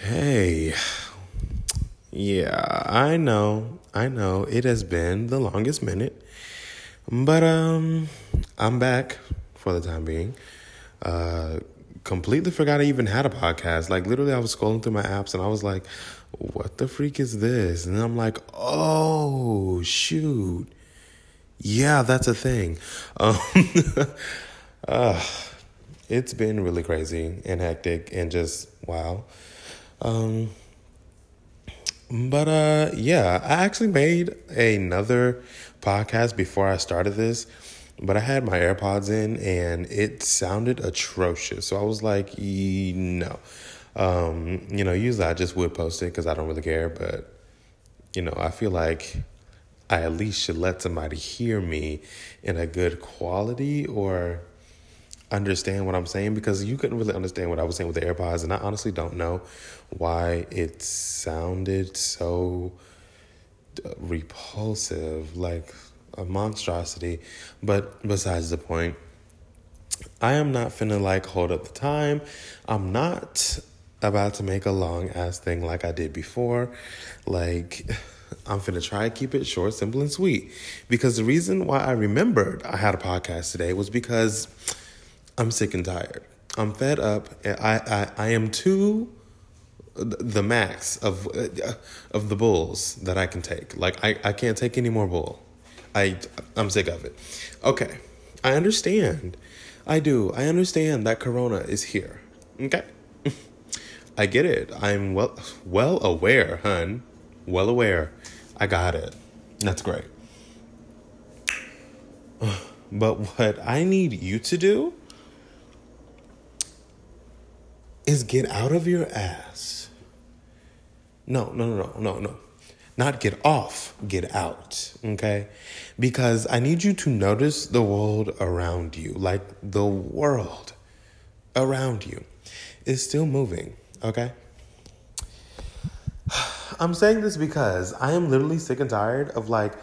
Hey, yeah, I know, I know it has been the longest minute, but um, I'm back for the time being. Uh, completely forgot I even had a podcast. Like literally, I was scrolling through my apps and I was like, "What the freak is this?" And I'm like, "Oh shoot, yeah, that's a thing." Um, uh, it's been really crazy and hectic and just wow. Um, but uh, yeah, I actually made another podcast before I started this, but I had my AirPods in and it sounded atrocious. So I was like, no. Um, you know, usually I just would post it because I don't really care, but you know, I feel like I at least should let somebody hear me in a good quality or understand what I'm saying because you couldn't really understand what I was saying with the AirPods, and I honestly don't know why it sounded so uh, repulsive, like a monstrosity. But besides the point, I am not finna like hold up the time. I'm not about to make a long ass thing like I did before. Like, I'm finna try to keep it short, simple, and sweet. Because the reason why I remembered I had a podcast today was because I'm sick and tired. I'm fed up. I, I, I am too the max of uh, of the bulls that I can take. Like I, I can't take any more bull. I I'm sick of it. Okay. I understand. I do. I understand that corona is here. Okay. I get it. I'm well well aware, hun. Well aware. I got it. That's great. But what I need you to do is get out of your ass. No, no, no, no, no, no. Not get off, get out, okay? Because I need you to notice the world around you, like the world around you is still moving, okay? I'm saying this because I am literally sick and tired of like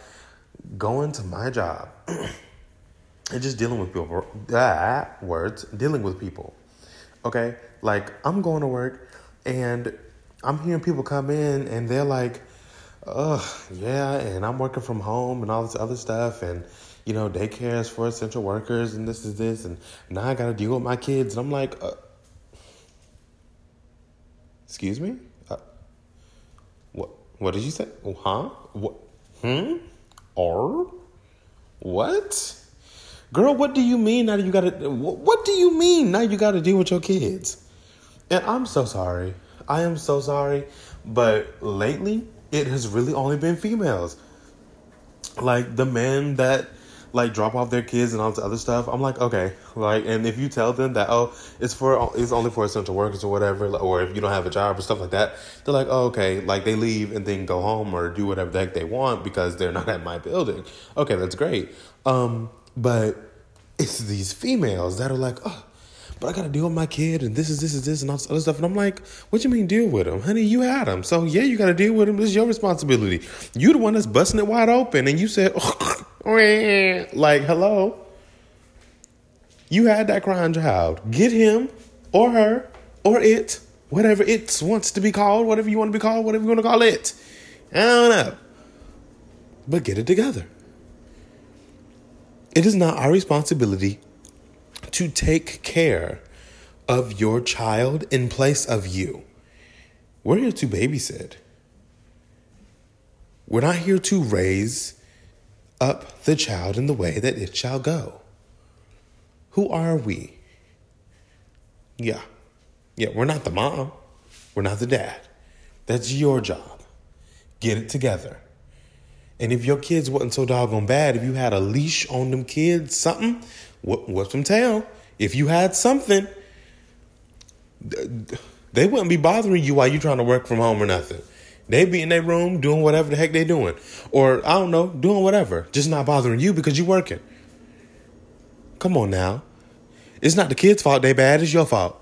going to my job and just dealing with people. That words, dealing with people. Okay? Like, I'm going to work and I'm hearing people come in and they're like, oh, yeah, and I'm working from home and all this other stuff. And, you know, daycare is for essential workers and this is this. And now I got to deal with my kids. And I'm like, uh, excuse me? Uh, what, what did you say? Huh? What? Hmm? Or? What? Girl, what do you mean now you gotta, what do you mean now you gotta deal with your kids? And I'm so sorry. I am so sorry. But lately, it has really only been females. Like the men that like drop off their kids and all this other stuff. I'm like, okay, like, and if you tell them that, oh, it's for, it's only for essential workers or whatever, or if you don't have a job or stuff like that, they're like, oh, okay, like they leave and then go home or do whatever the heck they want because they're not at my building. Okay, that's great. Um, but it's these females that are like, oh, but I gotta deal with my kid and this is this is this and all this other stuff. And I'm like, what you mean deal with him? Honey, you had him. So yeah, you gotta deal with him. This is your responsibility. You the one that's busting it wide open and you said, like, hello. You had that crying child. Get him or her or it, whatever it wants to be called, whatever you want to be called, whatever you want to call it. I don't know. But get it together. It is not our responsibility to take care of your child in place of you. We're here to babysit. We're not here to raise up the child in the way that it shall go. Who are we? Yeah. Yeah, we're not the mom. We're not the dad. That's your job. Get it together. And if your kids wasn't so doggone bad, if you had a leash on them kids, something, whoop, whoop them tail. If you had something, they wouldn't be bothering you while you're trying to work from home or nothing. They'd be in their room doing whatever the heck they're doing. Or, I don't know, doing whatever. Just not bothering you because you're working. Come on now. It's not the kids' fault they bad, it's your fault.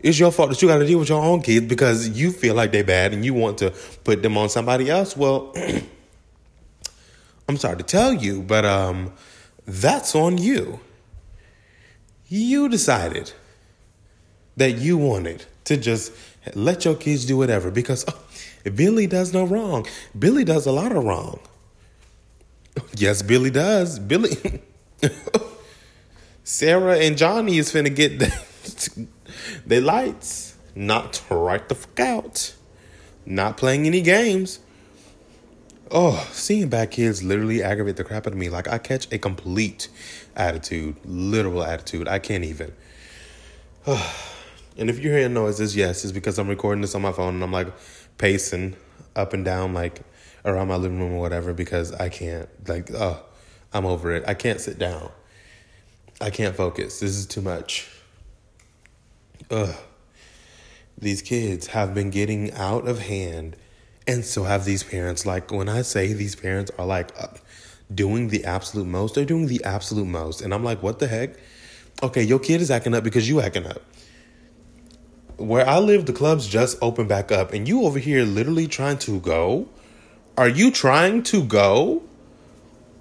It's your fault that you got to deal with your own kids because you feel like they bad and you want to put them on somebody else. Well, I'm sorry to tell you, but um, that's on you. You decided that you wanted to just let your kids do whatever because oh, Billy does no wrong. Billy does a lot of wrong. Yes, Billy does. Billy. Sarah and Johnny is finna get the, lights knocked right the fuck out. Not playing any games. Oh, seeing bad kids literally aggravate the crap out of me. Like I catch a complete attitude, literal attitude. I can't even. and if you're hearing noises, yes, it's because I'm recording this on my phone and I'm like pacing up and down like around my living room or whatever because I can't like oh I'm over it. I can't sit down. I can't focus. This is too much. Ugh. These kids have been getting out of hand, and so have these parents. Like, when I say these parents are like uh, doing the absolute most, they're doing the absolute most. And I'm like, what the heck? Okay, your kid is acting up because you acting up. Where I live, the clubs just open back up, and you over here literally trying to go. Are you trying to go?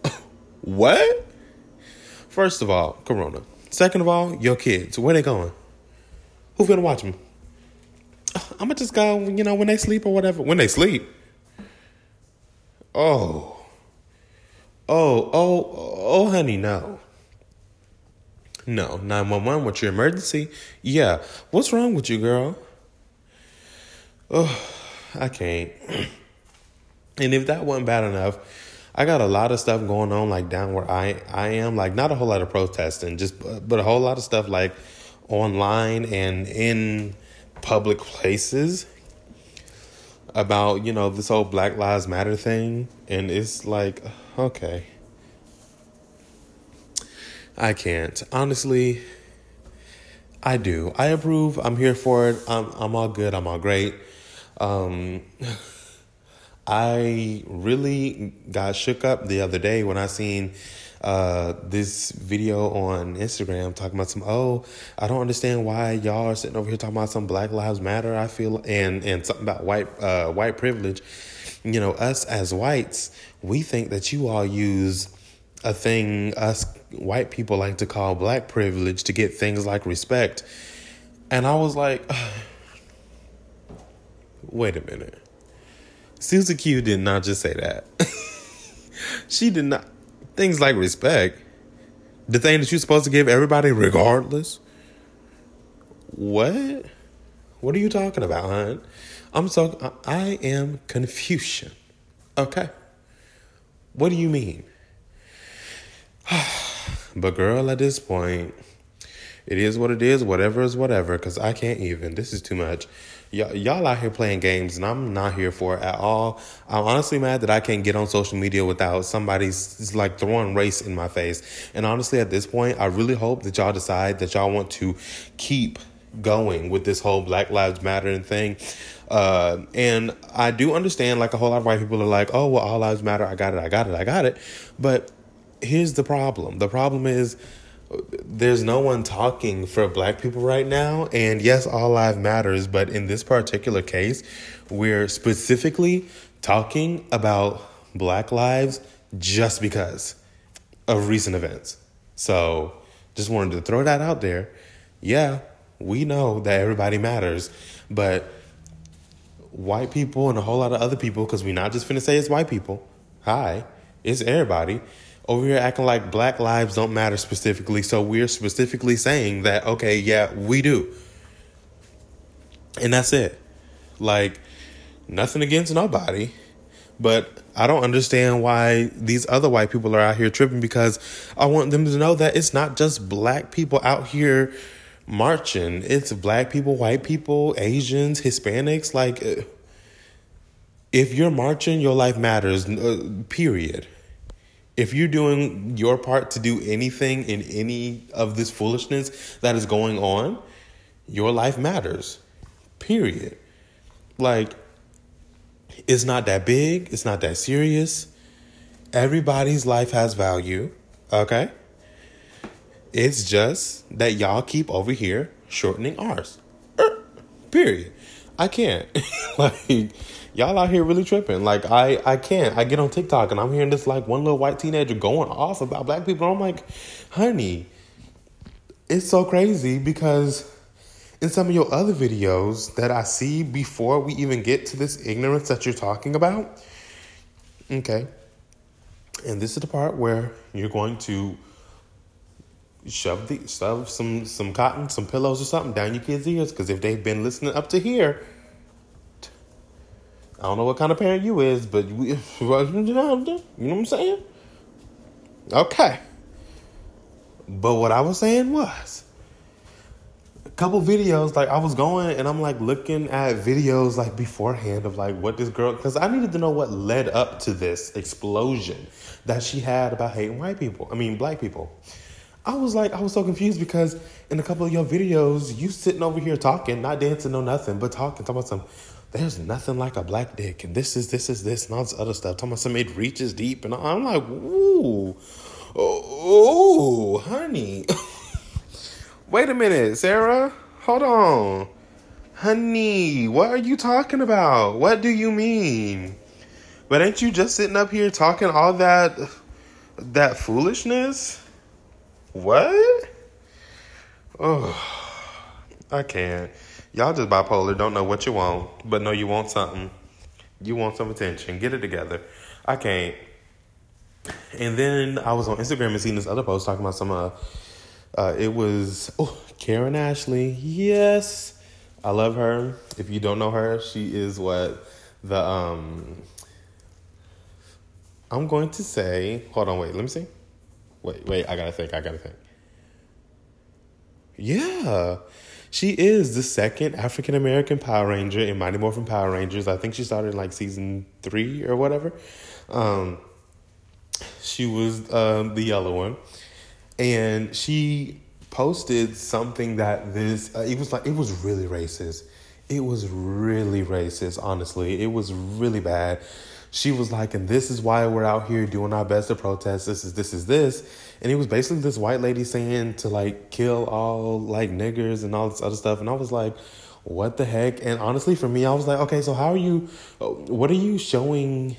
what? First of all, Corona. Second of all, your kids. Where they going? Who's gonna watch them? I'm gonna just go, you know, when they sleep or whatever. When they sleep. Oh. Oh, oh, oh, honey, no. No, 911, what's your emergency? Yeah. What's wrong with you, girl? Oh, I can't. And if that wasn't bad enough, I got a lot of stuff going on like down where I I am like not a whole lot of protesting just but a whole lot of stuff like online and in public places about you know this whole Black Lives Matter thing and it's like okay. I can't. Honestly I do. I approve. I'm here for it. I'm I'm all good. I'm all great. Um I really got shook up the other day when I seen uh, this video on Instagram talking about some oh I don't understand why y'all are sitting over here talking about some Black Lives Matter I feel and and something about white uh, white privilege you know us as whites we think that you all use a thing us white people like to call black privilege to get things like respect and I was like wait a minute Susie Q did not just say that. she did not. Things like respect, the thing that you're supposed to give everybody regardless. What? What are you talking about, hon? I'm so. I am Confucian. Okay. What do you mean? but girl, at this point, it is what it is. Whatever is whatever. Cause I can't even. This is too much. Y- y'all out here playing games and I'm not here for it at all. I'm honestly mad that I can't get on social media without somebody's like throwing race in my face. And honestly, at this point, I really hope that y'all decide that y'all want to keep going with this whole Black Lives Matter thing. Uh, and I do understand, like a whole lot of white people are like, oh, well, all lives matter. I got it. I got it. I got it. But here's the problem. The problem is there's no one talking for black people right now. And yes, all life matters, but in this particular case, we're specifically talking about black lives just because of recent events. So just wanted to throw that out there. Yeah, we know that everybody matters, but white people and a whole lot of other people, because we're not just finna say it's white people. Hi, it's everybody over here acting like black lives don't matter specifically. So we're specifically saying that, okay, yeah, we do. And that's it. Like, nothing against nobody. But I don't understand why these other white people are out here tripping because I want them to know that it's not just black people out here marching. It's black people, white people, Asians, Hispanics. Like, if you're marching, your life matters, uh, period if you're doing your part to do anything in any of this foolishness that is going on, your life matters. Period. Like, it's not that big, it's not that serious. Everybody's life has value, okay? It's just that y'all keep over here shortening ours. Er, period. I can't. like, y'all out here really tripping. Like I, I can't. I get on TikTok and I'm hearing this like one little white teenager going off about black people. I'm like, honey, it's so crazy because in some of your other videos that I see before we even get to this ignorance that you're talking about. Okay. And this is the part where you're going to shove the shove some some cotton, some pillows or something down your kids' ears because if they've been listening up to here, I don't know what kind of parent you is, but we, you know what I'm saying? Okay. But what I was saying was a couple videos, like I was going and I'm like looking at videos like beforehand of like what this girl, because I needed to know what led up to this explosion that she had about hating white people. I mean, black people. I was like, I was so confused because in a couple of your videos, you sitting over here talking, not dancing, no nothing, but talking, talking about some, there's nothing like a black dick, and this is this is this and all this other stuff. Talking about some it reaches deep, and I'm like, ooh, oh, honey. Wait a minute, Sarah. Hold on. Honey, what are you talking about? What do you mean? But ain't you just sitting up here talking all that that foolishness? What? Oh, I can't. Y'all just bipolar, don't know what you want, but know you want something. You want some attention. Get it together. I can't. And then I was on Instagram and seen this other post talking about some uh uh it was oh Karan Ashley. Yes. I love her. If you don't know her, she is what the um I'm going to say hold on, wait, let me see. Wait, wait, I gotta think, I gotta think. Yeah. She is the second African American Power Ranger in Mighty Morphin Power Rangers. I think she started in like season three or whatever. Um, she was um, the yellow one, and she posted something that this uh, it was like it was really racist. It was really racist. Honestly, it was really bad she was like, and this is why we're out here doing our best to protest. This is this is this, and it was basically this white lady saying to like kill all like niggers and all this other stuff, and I was like, what the heck? And honestly, for me, I was like, okay, so how are you? Uh, what are you showing?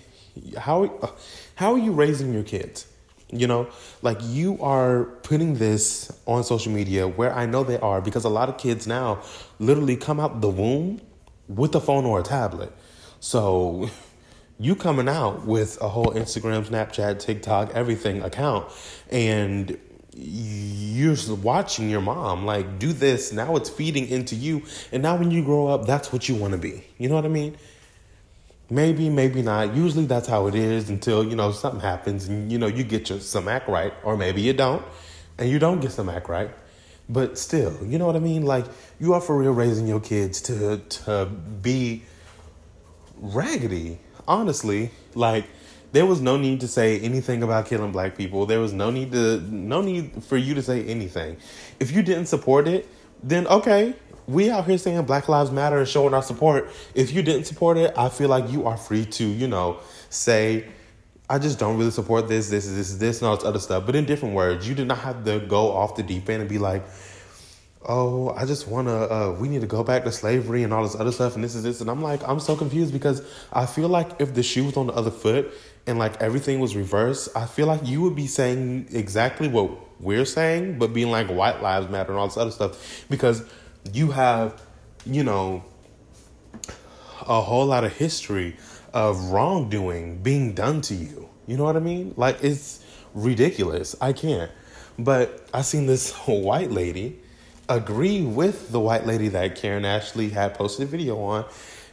How uh, how are you raising your kids? You know, like you are putting this on social media where I know they are because a lot of kids now literally come out the womb with a phone or a tablet. So you coming out with a whole Instagram, Snapchat, TikTok, everything account, and you're watching your mom like do this. Now it's feeding into you, and now when you grow up, that's what you want to be. You know what I mean? Maybe, maybe not. Usually that's how it is until you know something happens, and you know you get your some act right, or maybe you don't, and you don't get some act right. But still, you know what I mean? Like you are for real raising your kids to to be raggedy honestly, like there was no need to say anything about killing black people. There was no need to no need for you to say anything. If you didn't support it, then okay, we out here saying Black Lives Matter and showing our support. If you didn't support it, I feel like you are free to, you know, say, I just don't really support this, this, this, this, and all this other stuff. But in different words, you did not have to go off the deep end and be like, oh, I just want to, uh, we need to go back to slavery and all this other stuff, and this is this. And I'm like, I'm so confused because I feel like if the shoe was on the other foot and like everything was reversed, I feel like you would be saying exactly what we're saying, but being like white lives matter and all this other stuff because you have, you know, a whole lot of history of wrongdoing being done to you. You know what I mean? Like, it's ridiculous. I can't. But I seen this white lady agree with the white lady that Karan Ashley had posted a video on.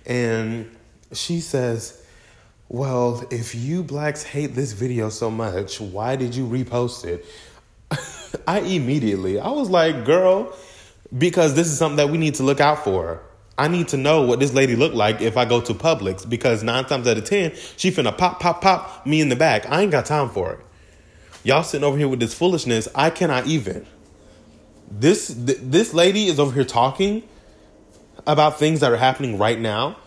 And she says, Well, if you blacks hate this video so much, why did you repost it? I immediately, I was like, Girl, because this is something that we need to look out for. I need to know what this lady looked like if I go to Publix because nine times out of ten, she finna pop, pop, pop me in the back. I ain't got time for it. Y'all sitting over here with this foolishness. I cannot even. This th- this lady is over here talking about things that are happening right now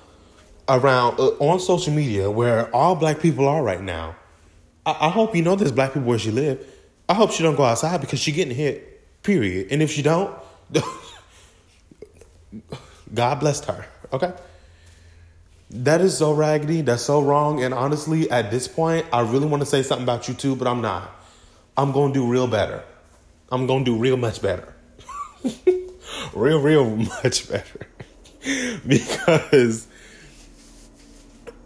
around uh, on social media where all black people are right now. I, I hope you know there's black people where she live. I hope she don't go outside because she getting hit. Period. And if she don't, God blessed her. Okay. That is so raggedy. That's so wrong. And honestly, at this point, I really want to say something about you too, but I'm not. I'm going to do real better. I'm going to do real much better. Real, real much better. because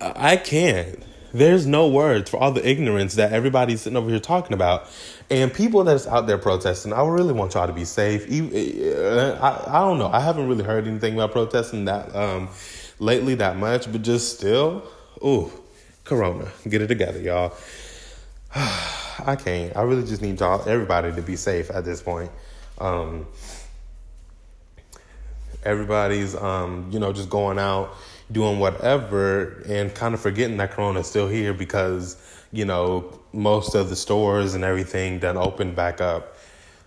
I can't. There's no words for all the ignorance that everybody's sitting over here talking about. And people that's out there protesting, I really want y'all to be safe. I, I don't know. I haven't really heard anything about protesting that um, lately that much, but just still, ooh, Corona, get it together, y'all. I can't. I really just need y'all, everybody, to be safe at this point. Um, everybody's, um, you know, just going out, doing whatever, and kind of forgetting that Corona is still here because, you know, most of the stores and everything done opened back up.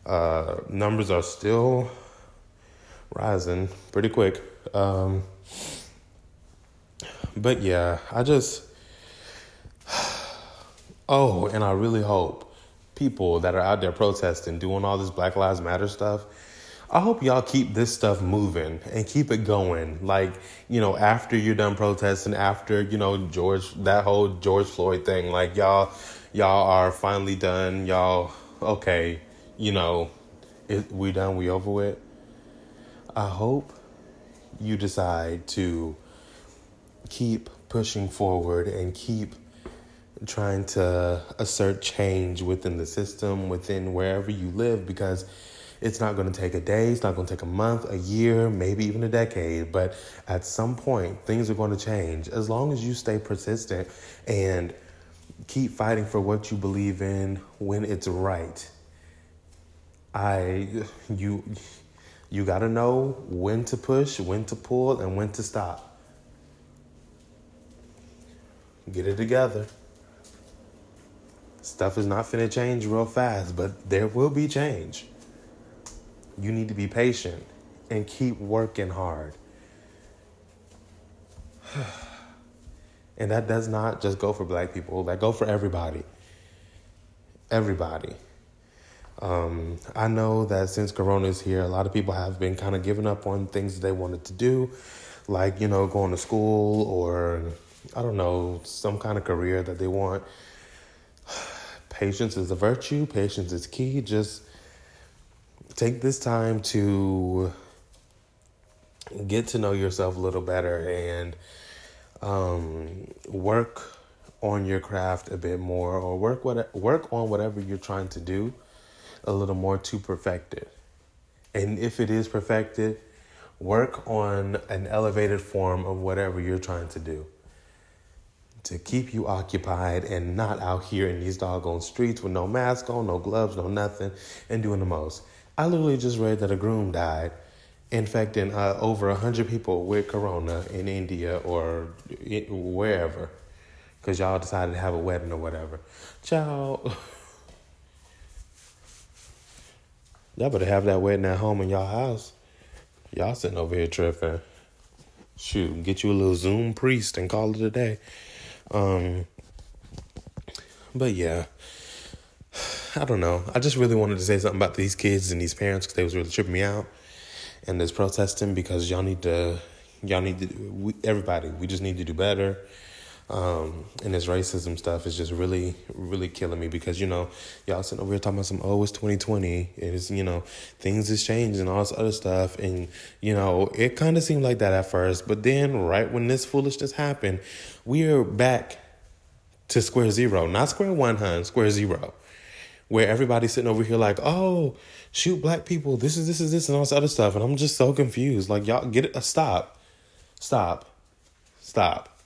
Uh, numbers are still rising pretty quick. Um, but yeah, I just Oh, and I really hope people that are out there protesting, doing all this Black Lives Matter stuff, I hope y'all keep this stuff moving and keep it going. Like, you know, after you're done protesting, after, you know, George, that whole George Floyd thing, like y'all, y'all are finally done. Y'all, okay, you know, it, we done, we over with. I hope you decide to keep pushing forward and keep trying to assert change within the system, within wherever you live, because it's not going to take a day, it's not going to take a month, a year, maybe even a decade, but at some point, things are going to change. As long as you stay persistent and keep fighting for what you believe in when it's right. I you you got to know when to push, when to pull, and when to stop. Get it together. Stuff is not finna change real fast, but there will be change. You need to be patient and keep working hard. and that does not just go for black people, that go for everybody. Everybody. Um, I know that since Corona is here, a lot of people have been kind of giving up on things they wanted to do, like, you know, going to school or, I don't know, some kind of career that they want. Patience is a virtue, patience is key. Just take this time to get to know yourself a little better and um, work on your craft a bit more or work what work on whatever you're trying to do a little more to perfect it. And if it is perfected, work on an elevated form of whatever you're trying to do to keep you occupied and not out here in these doggone streets with no mask on, no gloves, no nothing, and doing the most. I literally just read that a groom died, infecting uh, over 100 people with corona in India or wherever, because y'all decided to have a wedding or whatever. Child. Y'all better have that wedding at home in y'all house. Y'all sitting over here tripping. Shoot, get you a little Zoom priest and call it a day. Um, but yeah, I don't know. I just really wanted to say something about these kids and these parents because they was really tripping me out, and this protesting because y'all need to, y'all need to, we, everybody, we just need to do better. Um, and this racism stuff is just really, really killing me because, you know, y'all sitting over here talking about some, oh, it's 2020. It's, you know, things has changed and all this other stuff. And, you know, it kind of seemed like that at first. But then, right when this foolishness happened, we are back to square zero, not square one, hun, square zero. Where everybody's sitting over here like, oh, shoot black people, this is this is this and all this other stuff. And I'm just so confused. Like, y'all get it, uh, stop. Stop. Stop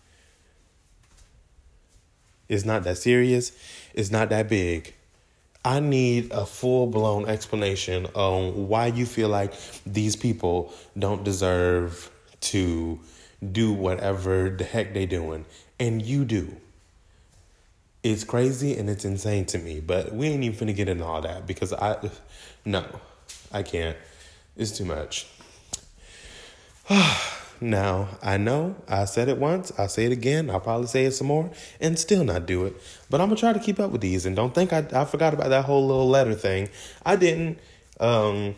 it's not that serious. It's not that big. I need a full blown explanation on why you feel like these people don't deserve to do whatever the heck they doing. And you do. It's crazy and it's insane to me, but we ain't even finna get into all that because I, no, I can't. It's too much. Now, I know I said it once, I'll say it again, I'll probably say it some more, and still not do it. But I'm gonna try to keep up with these and don't think I, I forgot about that whole little letter thing. I didn't. Um,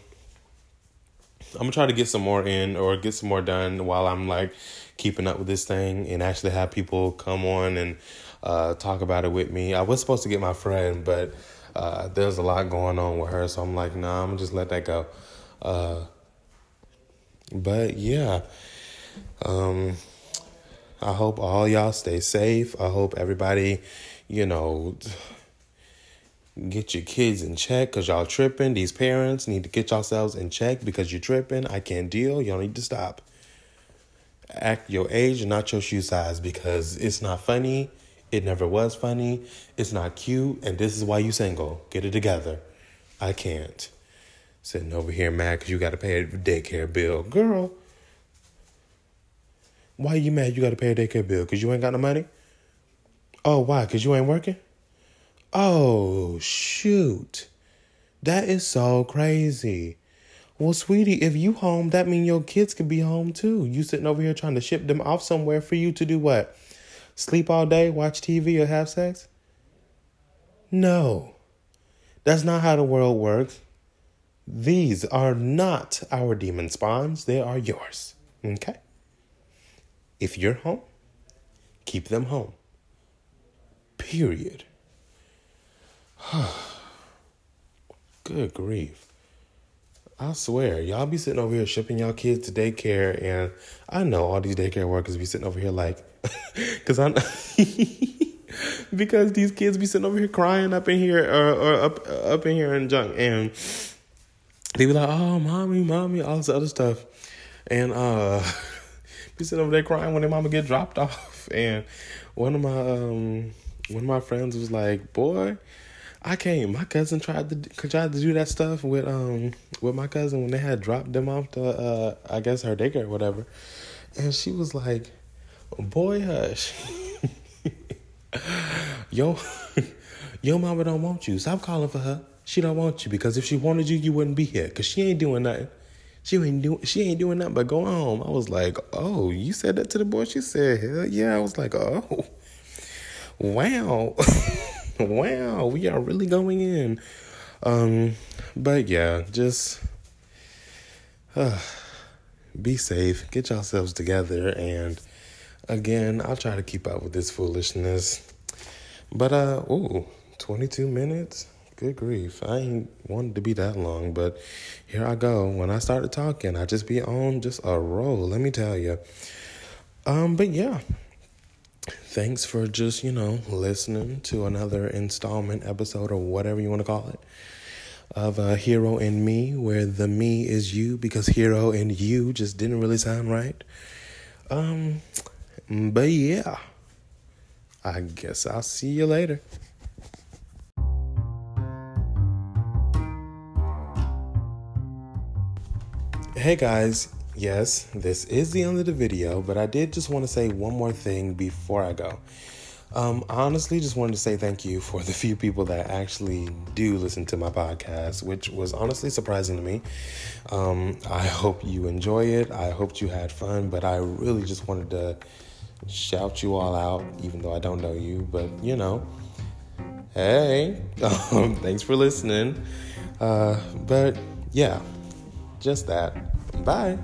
I'm gonna try to get some more in or get some more done while I'm like keeping up with this thing and actually have people come on and uh, talk about it with me. I was supposed to get my friend, but uh, there's a lot going on with her, so I'm like, nah, I'm gonna just let that go. Uh, but yeah, um, I hope all y'all stay safe. I hope everybody, you know, get your kids in check because y'all tripping. These parents need to get yourselves in check because you're tripping. I can't deal. Y'all need to stop. Act your age and not your shoe size because it's not funny. It never was funny. It's not cute. And this is why you single. Get it together. I can't. Sitting over here mad because you got to pay a daycare bill. Girl, why you mad you got to pay a daycare bill? Because you ain't got no money? Oh, why? Because you ain't working? Oh, shoot. That is so crazy. Well, sweetie, if you home, that mean your kids can be home too. You sitting over here trying to ship them off somewhere for you to do what? Sleep all day, watch TV, or have sex? No. That's not how the world works. These are not our demon spawns, they are yours. Okay? If you're home, keep them home. Period. Good grief. I swear, y'all be sitting over here shipping y'all kids to daycare, and I know all these daycare workers be sitting over here like, because I'm. because these kids be sitting over here crying up in here or, or up up in here and junk and they be like, oh mommy, mommy, all this other stuff. And uh be sitting over there crying when their mama get dropped off. And one of my um one of my friends was like, Boy, I can't. My cousin tried to tried to do that stuff with um with my cousin when they had dropped them off to uh I guess her daycare or whatever. And she was like, Boy hush. yo, your mama don't want you. Stop calling for her. She don't want you because if she wanted you, you wouldn't be here. Cause she ain't doing nothing. She ain't doing. She ain't doing nothing but going home. I was like, oh, you said that to the boy. She said, hell yeah. I was like, oh, wow, wow. We are really going in. Um, but yeah, just uh, be safe. Get yourselves together and again, I'll try to keep up with this foolishness. But uh ooh, 22 minutes? Good grief. I ain't wanted to be that long, but here I go. When I started talking, I just be on just a roll, let me tell you. Um, but yeah. Thanks for just, you know, listening to another installment episode or whatever you want to call it of uh, Hero and Me, where the me is you because hero and you just didn't really sound right. Um, but yeah, I guess I'll see you later. Hey guys, yes, this is the end of the video, but I did just want to say one more thing before I go. Um, I honestly just wanted to say thank you for the few people that actually do listen to my podcast, which was honestly surprising to me. Um, I hope you enjoy it. I hope you had fun, but I really just wanted to shout you all out, even though I don't know you. But you know, hey, thanks for listening. Uh, but yeah, just that. Bye.